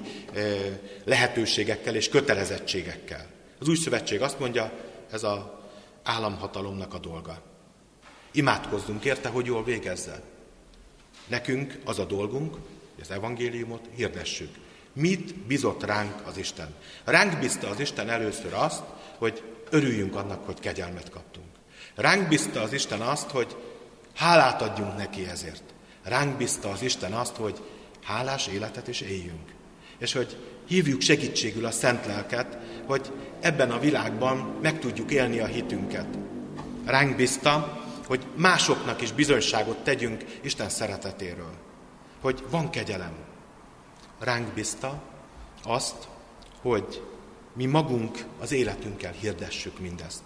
lehetőségekkel és kötelezettségekkel. Az új szövetség azt mondja, ez az államhatalomnak a dolga. Imádkozzunk érte, hogy jól végezzen. Nekünk az a dolgunk, hogy az evangéliumot hirdessük. Mit bizott ránk az Isten? Ránk bízta az Isten először azt, hogy örüljünk annak, hogy kegyelmet kaptunk. Ránk bízta az Isten azt, hogy hálát adjunk neki ezért. Ránk bízta az Isten azt, hogy hálás életet is éljünk. És hogy hívjuk segítségül a szent lelket, hogy ebben a világban meg tudjuk élni a hitünket. Ránk bízta, hogy másoknak is bizonyságot tegyünk Isten szeretetéről. Hogy van kegyelem. Ránk bízta azt, hogy mi magunk az életünkkel hirdessük mindezt.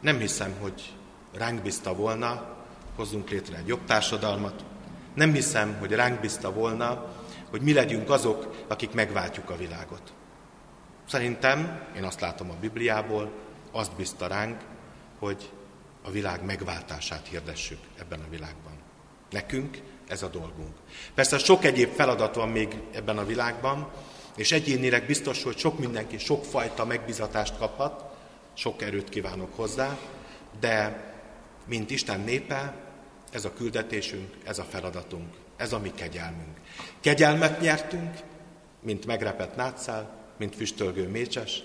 Nem hiszem, hogy ránk bízta volna, hozzunk létre egy jobb társadalmat. Nem hiszem, hogy ránk bízta volna, hogy mi legyünk azok, akik megváltjuk a világot. Szerintem, én azt látom a Bibliából, azt bízta ránk, hogy a világ megváltását hirdessük ebben a világban. Nekünk ez a dolgunk. Persze sok egyéb feladat van még ebben a világban, és egyénileg biztos, hogy sok mindenki sokfajta megbizatást kaphat, sok erőt kívánok hozzá, de mint Isten népe, ez a küldetésünk, ez a feladatunk, ez a mi kegyelmünk. Kegyelmet nyertünk, mint megrepett nátszál, mint füstölgő mécses,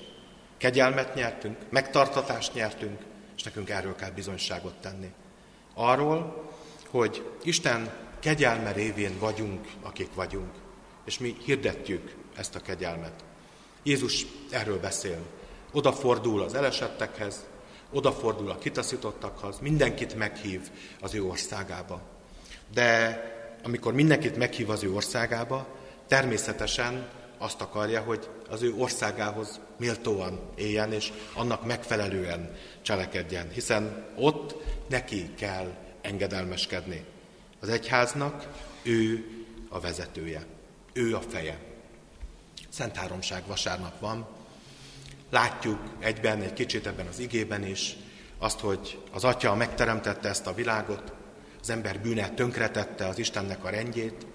kegyelmet nyertünk, megtartatást nyertünk, és nekünk erről kell bizonyságot tenni. Arról, hogy Isten kegyelme révén vagyunk, akik vagyunk, és mi hirdetjük ezt a kegyelmet. Jézus erről beszél. Odafordul az elesettekhez, odafordul a kitaszítottakhoz, mindenkit meghív az ő országába. De amikor mindenkit meghív az ő országába, természetesen azt akarja, hogy az ő országához méltóan éljen, és annak megfelelően cselekedjen, hiszen ott neki kell engedelmeskedni. Az egyháznak ő a vezetője, ő a feje. Szent Háromság vasárnap van, látjuk egyben, egy kicsit ebben az igében is, azt, hogy az Atya megteremtette ezt a világot, az ember bűne tönkretette az Istennek a rendjét,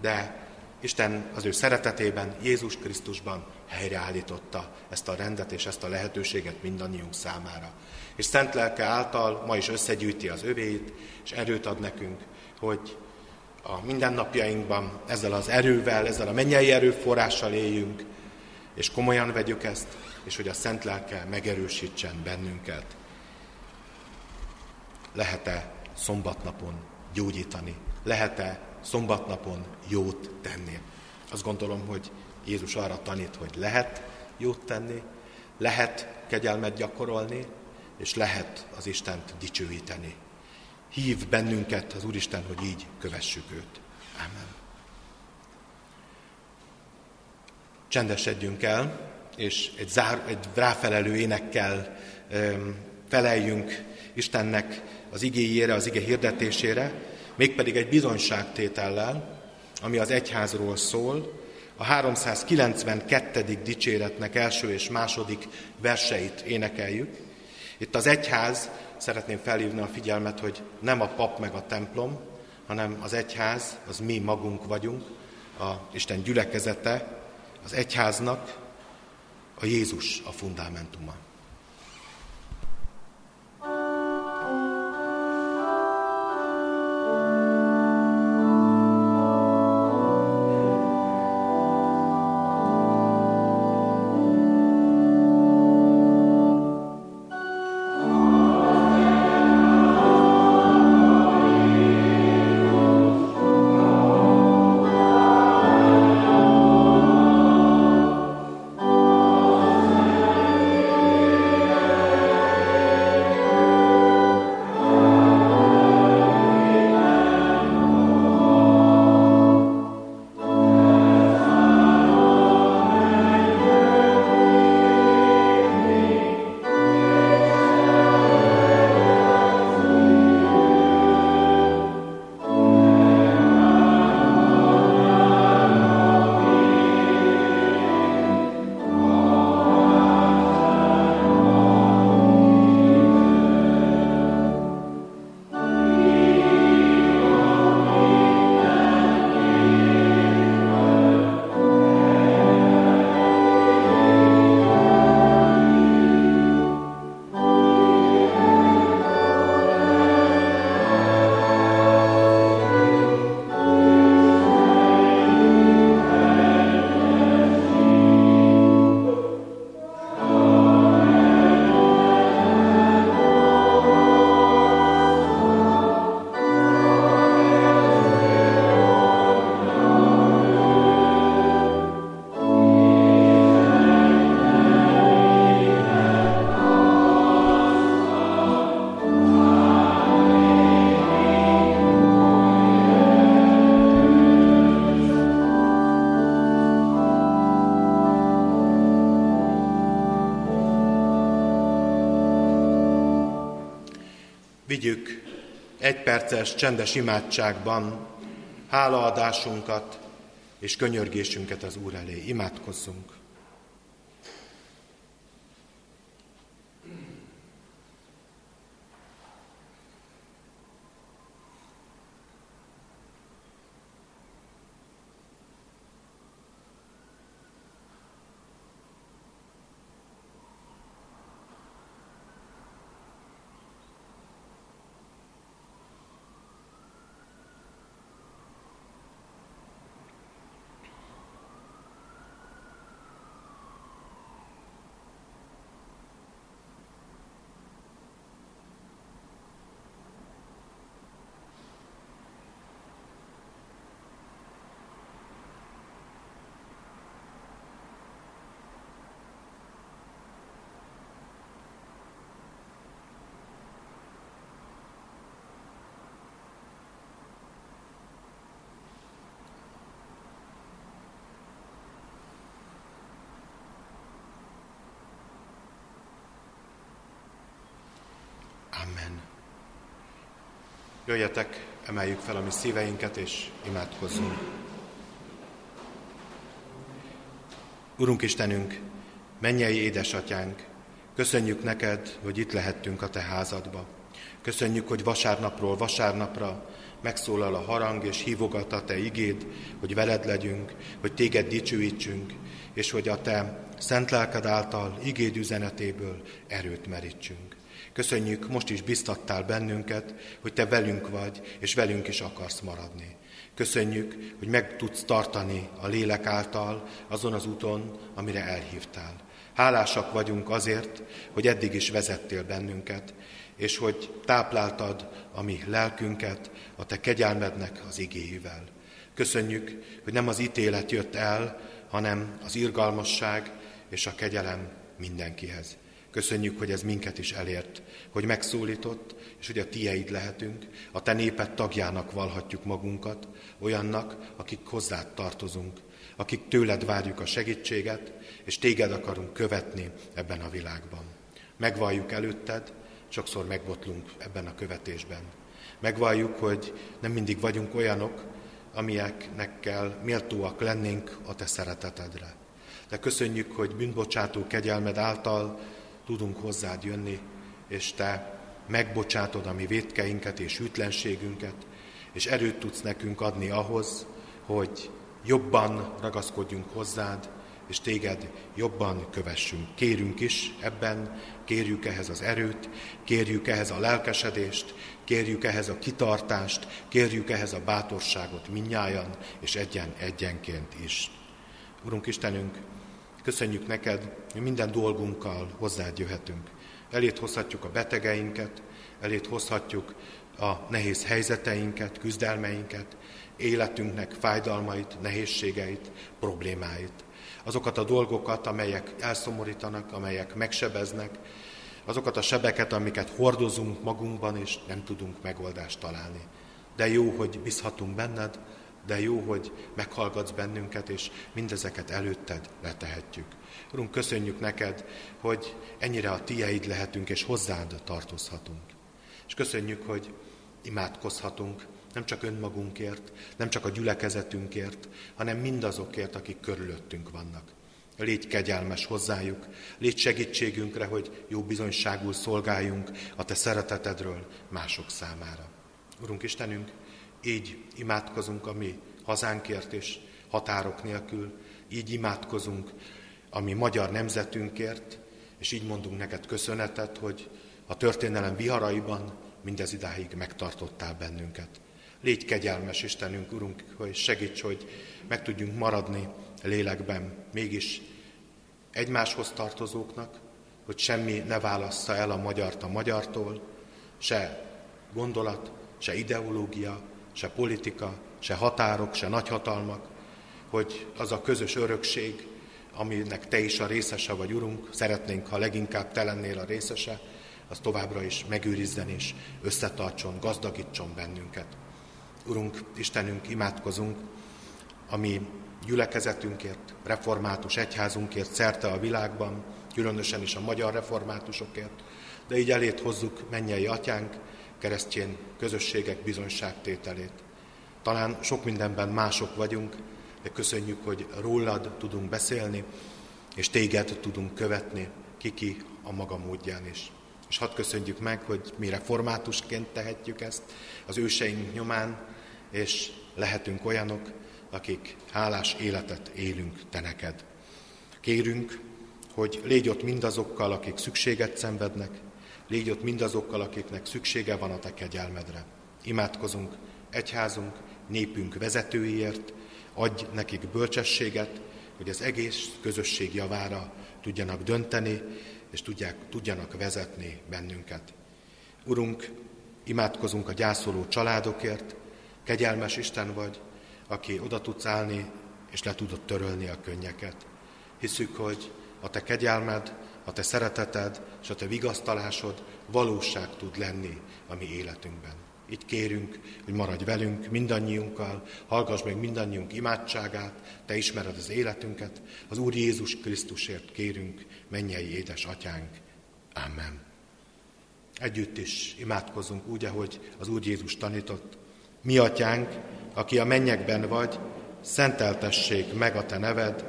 de Isten az ő szeretetében, Jézus Krisztusban helyreállította ezt a rendet és ezt a lehetőséget mindannyiunk számára. És szent lelke által ma is összegyűjti az övéit, és erőt ad nekünk, hogy a mindennapjainkban ezzel az erővel, ezzel a mennyei erőforrással éljünk, és komolyan vegyük ezt, és hogy a szent lelke megerősítsen bennünket. Lehet-e szombatnapon gyógyítani? Lehet-e szombatnapon jót tenni? Azt gondolom, hogy Jézus arra tanít, hogy lehet jót tenni, lehet kegyelmet gyakorolni, és lehet az Istent dicsőíteni. Hív bennünket az Úristen, hogy így kövessük őt. Amen. Csendesedjünk el, és egy, zár, egy ráfelelő énekkel um, feleljünk Istennek az igéjére, az ige hirdetésére, mégpedig egy bizonyságtétellel, ami az egyházról szól, a 392. dicséretnek első és második verseit énekeljük. Itt az egyház, szeretném felhívni a figyelmet, hogy nem a pap meg a templom, hanem az egyház, az mi magunk vagyunk, a Isten gyülekezete, az egyháznak a Jézus a fundamentuma. Vigyük egy perces csendes imádságban hálaadásunkat és könyörgésünket az Úr elé. Imádkozzunk! Amen. Jöjjetek, emeljük fel a mi szíveinket, és imádkozzunk. Urunk Istenünk, mennyei édesatyánk, köszönjük neked, hogy itt lehettünk a te házadba. Köszönjük, hogy vasárnapról vasárnapra megszólal a harang, és hívogat a te igéd, hogy veled legyünk, hogy téged dicsőítsünk, és hogy a te szent lelked által igéd üzenetéből erőt merítsünk. Köszönjük, most is biztattál bennünket, hogy te velünk vagy, és velünk is akarsz maradni. Köszönjük, hogy meg tudsz tartani a lélek által azon az úton, amire elhívtál. Hálásak vagyunk azért, hogy eddig is vezettél bennünket, és hogy tápláltad a mi lelkünket a te kegyelmednek az igéivel. Köszönjük, hogy nem az ítélet jött el, hanem az irgalmasság és a kegyelem mindenkihez. Köszönjük, hogy ez minket is elért, hogy megszólított, és hogy a tieid lehetünk, a te néped tagjának valhatjuk magunkat, olyannak, akik hozzád tartozunk, akik tőled várjuk a segítséget, és téged akarunk követni ebben a világban. Megvalljuk előtted, sokszor megbotlunk ebben a követésben. Megvalljuk, hogy nem mindig vagyunk olyanok, amilyeknek kell méltóak lennénk a te szeretetedre. De köszönjük, hogy bűnbocsátó kegyelmed által tudunk hozzád jönni, és te megbocsátod a mi vétkeinket és ütlenségünket, és erőt tudsz nekünk adni ahhoz, hogy jobban ragaszkodjunk hozzád, és téged jobban kövessünk. Kérünk is ebben, kérjük ehhez az erőt, kérjük ehhez a lelkesedést, kérjük ehhez a kitartást, kérjük ehhez a bátorságot minnyájan, és egyen egyenként is. Urunk Istenünk, köszönjük neked, hogy minden dolgunkkal hozzád jöhetünk. Elét hozhatjuk a betegeinket, elét hozhatjuk a nehéz helyzeteinket, küzdelmeinket, életünknek fájdalmait, nehézségeit, problémáit azokat a dolgokat, amelyek elszomorítanak, amelyek megsebeznek, azokat a sebeket, amiket hordozunk magunkban, és nem tudunk megoldást találni. De jó, hogy bízhatunk benned, de jó, hogy meghallgatsz bennünket, és mindezeket előtted letehetjük. Urunk, köszönjük neked, hogy ennyire a tieid lehetünk, és hozzád tartozhatunk. És köszönjük, hogy imádkozhatunk, nem csak önmagunkért, nem csak a gyülekezetünkért, hanem mindazokért, akik körülöttünk vannak. Légy kegyelmes hozzájuk, légy segítségünkre, hogy jó bizonyságul szolgáljunk a Te szeretetedről mások számára. Urunk Istenünk, így imádkozunk a mi hazánkért és határok nélkül, így imádkozunk a mi magyar nemzetünkért, és így mondunk neked köszönetet, hogy a történelem viharaiban mindez idáig megtartottál bennünket. Légy kegyelmes Istenünk, Urunk, hogy segíts, hogy meg tudjunk maradni lélekben, mégis egymáshoz tartozóknak, hogy semmi ne válassza el a magyart a magyartól, se gondolat, se ideológia, se politika, se határok, se nagyhatalmak, hogy az a közös örökség, aminek te is a részese vagy, Urunk, szeretnénk, ha leginkább te lennél a részese, az továbbra is megőrizzen és összetartson, gazdagítson bennünket. Urunk, Istenünk, imádkozunk, ami gyülekezetünkért, református egyházunkért szerte a világban, különösen is a magyar reformátusokért, de így elét hozzuk mennyei atyánk, keresztjén közösségek bizonyságtételét. Talán sok mindenben mások vagyunk, de köszönjük, hogy rólad tudunk beszélni, és téged tudunk követni, kiki a maga módján is. És hadd köszönjük meg, hogy mi reformátusként tehetjük ezt az őseink nyomán, és lehetünk olyanok, akik hálás életet élünk te neked. Kérünk, hogy légy ott mindazokkal, akik szükséget szenvednek, légy ott mindazokkal, akiknek szüksége van a te kegyelmedre. Imádkozunk egyházunk, népünk vezetőiért, adj nekik bölcsességet, hogy az egész közösség javára tudjanak dönteni, és tudják, tudjanak vezetni bennünket. Urunk, imádkozunk a gyászoló családokért, kegyelmes Isten vagy, aki oda tudsz állni, és le tudod törölni a könnyeket. Hiszük, hogy a te kegyelmed, a te szereteted és a te vigasztalásod valóság tud lenni a mi életünkben. Így kérünk, hogy maradj velünk mindannyiunkkal, hallgass meg mindannyiunk imádságát, te ismered az életünket, az Úr Jézus Krisztusért kérünk, mennyei édes atyánk. Amen. Együtt is imádkozunk úgy, ahogy az Úr Jézus tanított. Mi atyánk, aki a mennyekben vagy, szenteltessék meg a te neved,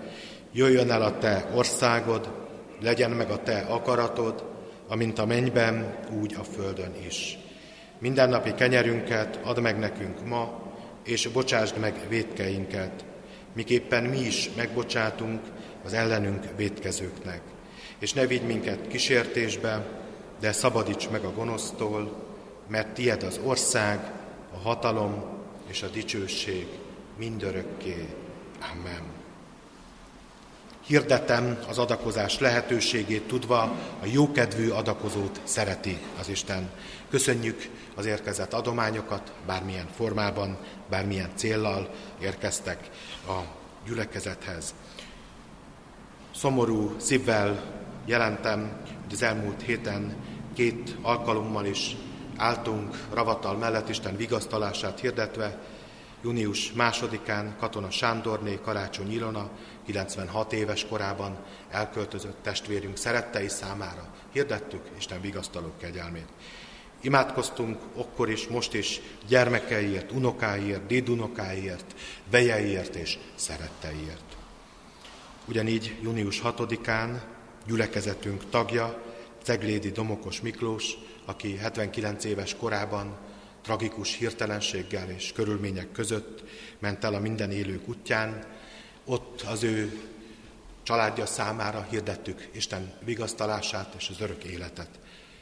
jöjjön el a te országod, legyen meg a te akaratod, amint a mennyben, úgy a földön is. Mindennapi kenyerünket add meg nekünk ma, és bocsásd meg védkeinket, miképpen mi is megbocsátunk az ellenünk védkezőknek. És ne vigy minket kísértésbe, de szabadíts meg a gonosztól, mert tied az ország, a hatalom és a dicsőség mindörökké. Amen. Hirdetem az adakozás lehetőségét, tudva a jókedvű adakozót szereti az Isten. Köszönjük az érkezett adományokat, bármilyen formában, bármilyen céllal érkeztek a gyülekezethez. Szomorú szívvel jelentem, hogy az elmúlt héten két alkalommal is álltunk Ravatal mellett Isten vigasztalását hirdetve, június másodikán Katona Sándorné Karácsony Ilona 96 éves korában elköltözött testvérünk szerettei számára hirdettük Isten vigasztaló kegyelmét. Imádkoztunk akkor is, most is gyermekeiért, unokáiért, dédunokáiért, vejeiért és szeretteiért. Ugyanígy június 6-án gyülekezetünk tagja, Ceglédi Domokos Miklós, aki 79 éves korában tragikus hirtelenséggel és körülmények között ment el a minden élők útján, ott az ő családja számára hirdettük Isten vigasztalását és az örök életet.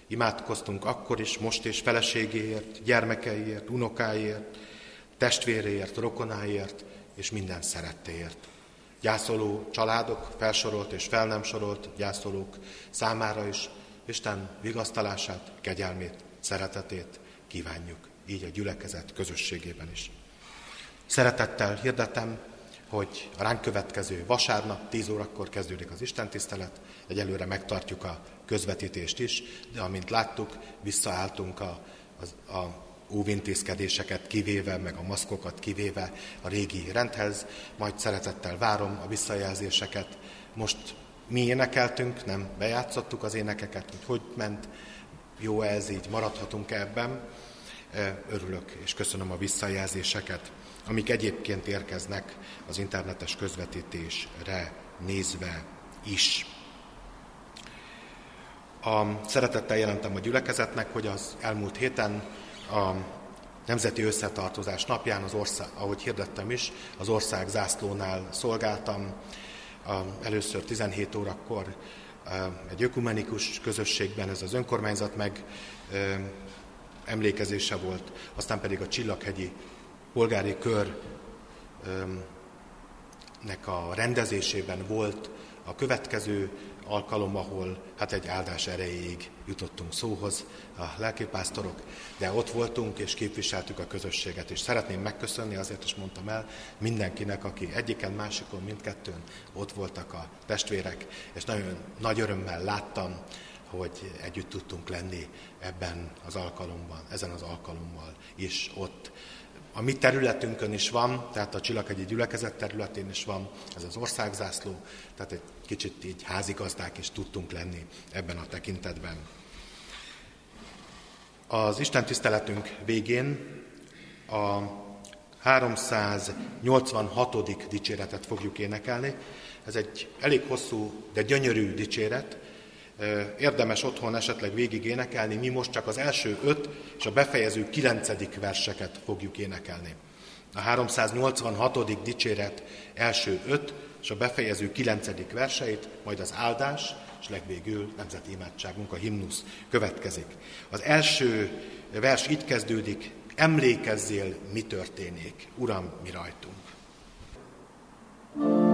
Imádkoztunk akkor is, most és feleségéért, gyermekeiért, unokáért, testvéréért, rokonáért és minden szerettéért. Gyászoló családok, felsorolt és fel nem sorolt gyászolók számára is Isten vigasztalását, kegyelmét, szeretetét kívánjuk, így a gyülekezet közösségében is. Szeretettel hirdetem, hogy a ránk következő vasárnap 10 órakor kezdődik az Isten tisztelet, egyelőre megtartjuk a közvetítést is, de amint láttuk, visszaálltunk a, a, a óvintézkedéseket kivéve, meg a maszkokat kivéve a régi rendhez, majd szeretettel várom a visszajelzéseket. Most mi énekeltünk, nem bejátszottuk az énekeket, hogy hogy ment, jó ez így, maradhatunk ebben. Örülök és köszönöm a visszajelzéseket, amik egyébként érkeznek az internetes közvetítésre nézve is. A szeretettel jelentem a gyülekezetnek, hogy az elmúlt héten a Nemzeti Összetartozás napján, az ország, ahogy hirdettem is, az ország zászlónál szolgáltam. Először 17 órakor egy ökumenikus közösségben, ez az önkormányzat meg emlékezése volt, aztán pedig a Csillaghegyi polgári körnek a rendezésében volt a következő alkalom, ahol hát egy áldás erejéig jutottunk szóhoz a lelkipásztorok, de ott voltunk és képviseltük a közösséget, és szeretném megköszönni, azért is mondtam el, mindenkinek, aki egyiken, másikon, mindkettőn ott voltak a testvérek, és nagyon nagy örömmel láttam, hogy együtt tudtunk lenni ebben az alkalomban, ezen az alkalommal is ott a mi területünkön is van, tehát a Csillaghegyi gyülekezet területén is van ez az országzászló, tehát egy kicsit így házigazdák is tudtunk lenni ebben a tekintetben. Az Isten tiszteletünk végén a 386. dicséretet fogjuk énekelni. Ez egy elég hosszú, de gyönyörű dicséret, érdemes otthon esetleg végig énekelni, mi most csak az első öt és a befejező kilencedik verseket fogjuk énekelni. A 386. dicséret első öt és a befejező kilencedik verseit, majd az áldás, és legvégül nemzeti imádságunk, a himnusz következik. Az első vers így kezdődik, emlékezzél, mi történik, Uram, mi rajtunk. thank you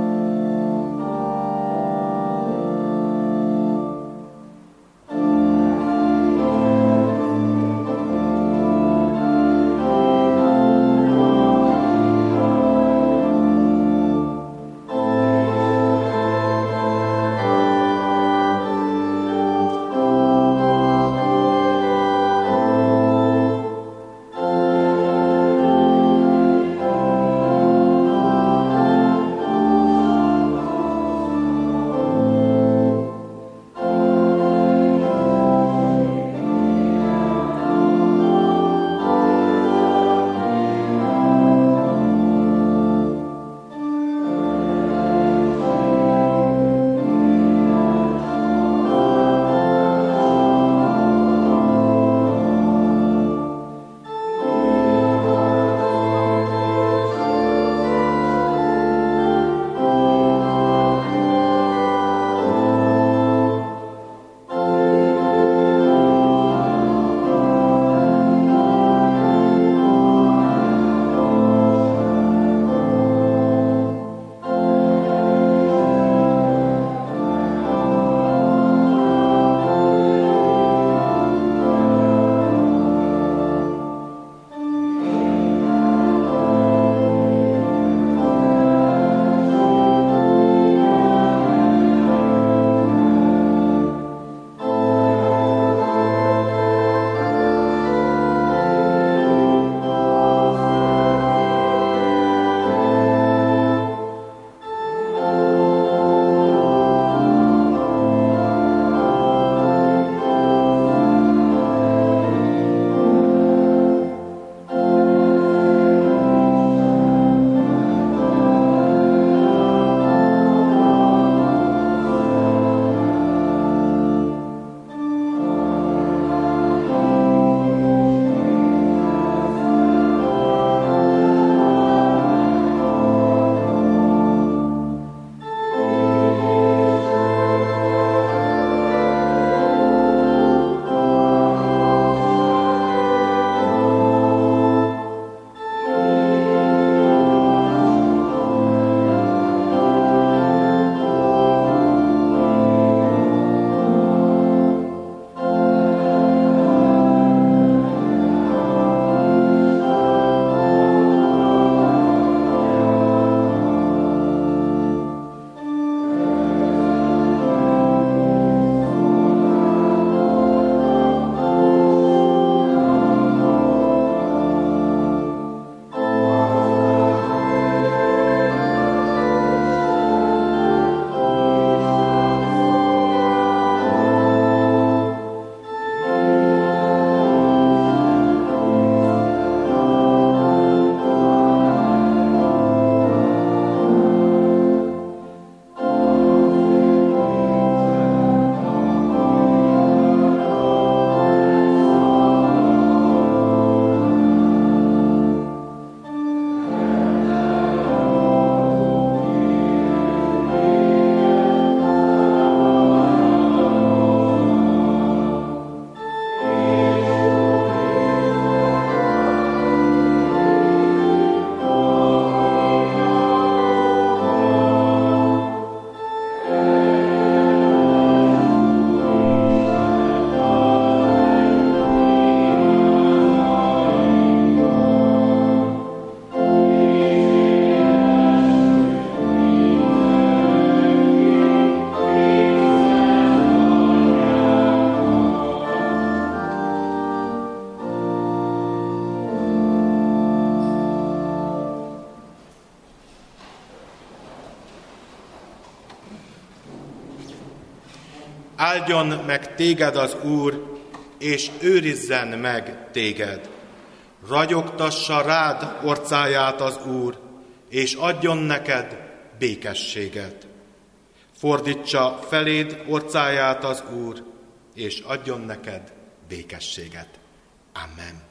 Áldjon meg téged az Úr, és őrizzen meg téged. Ragyogtassa rád orcáját az Úr, és adjon neked békességet. Fordítsa feléd orcáját az Úr, és adjon neked békességet. Amen.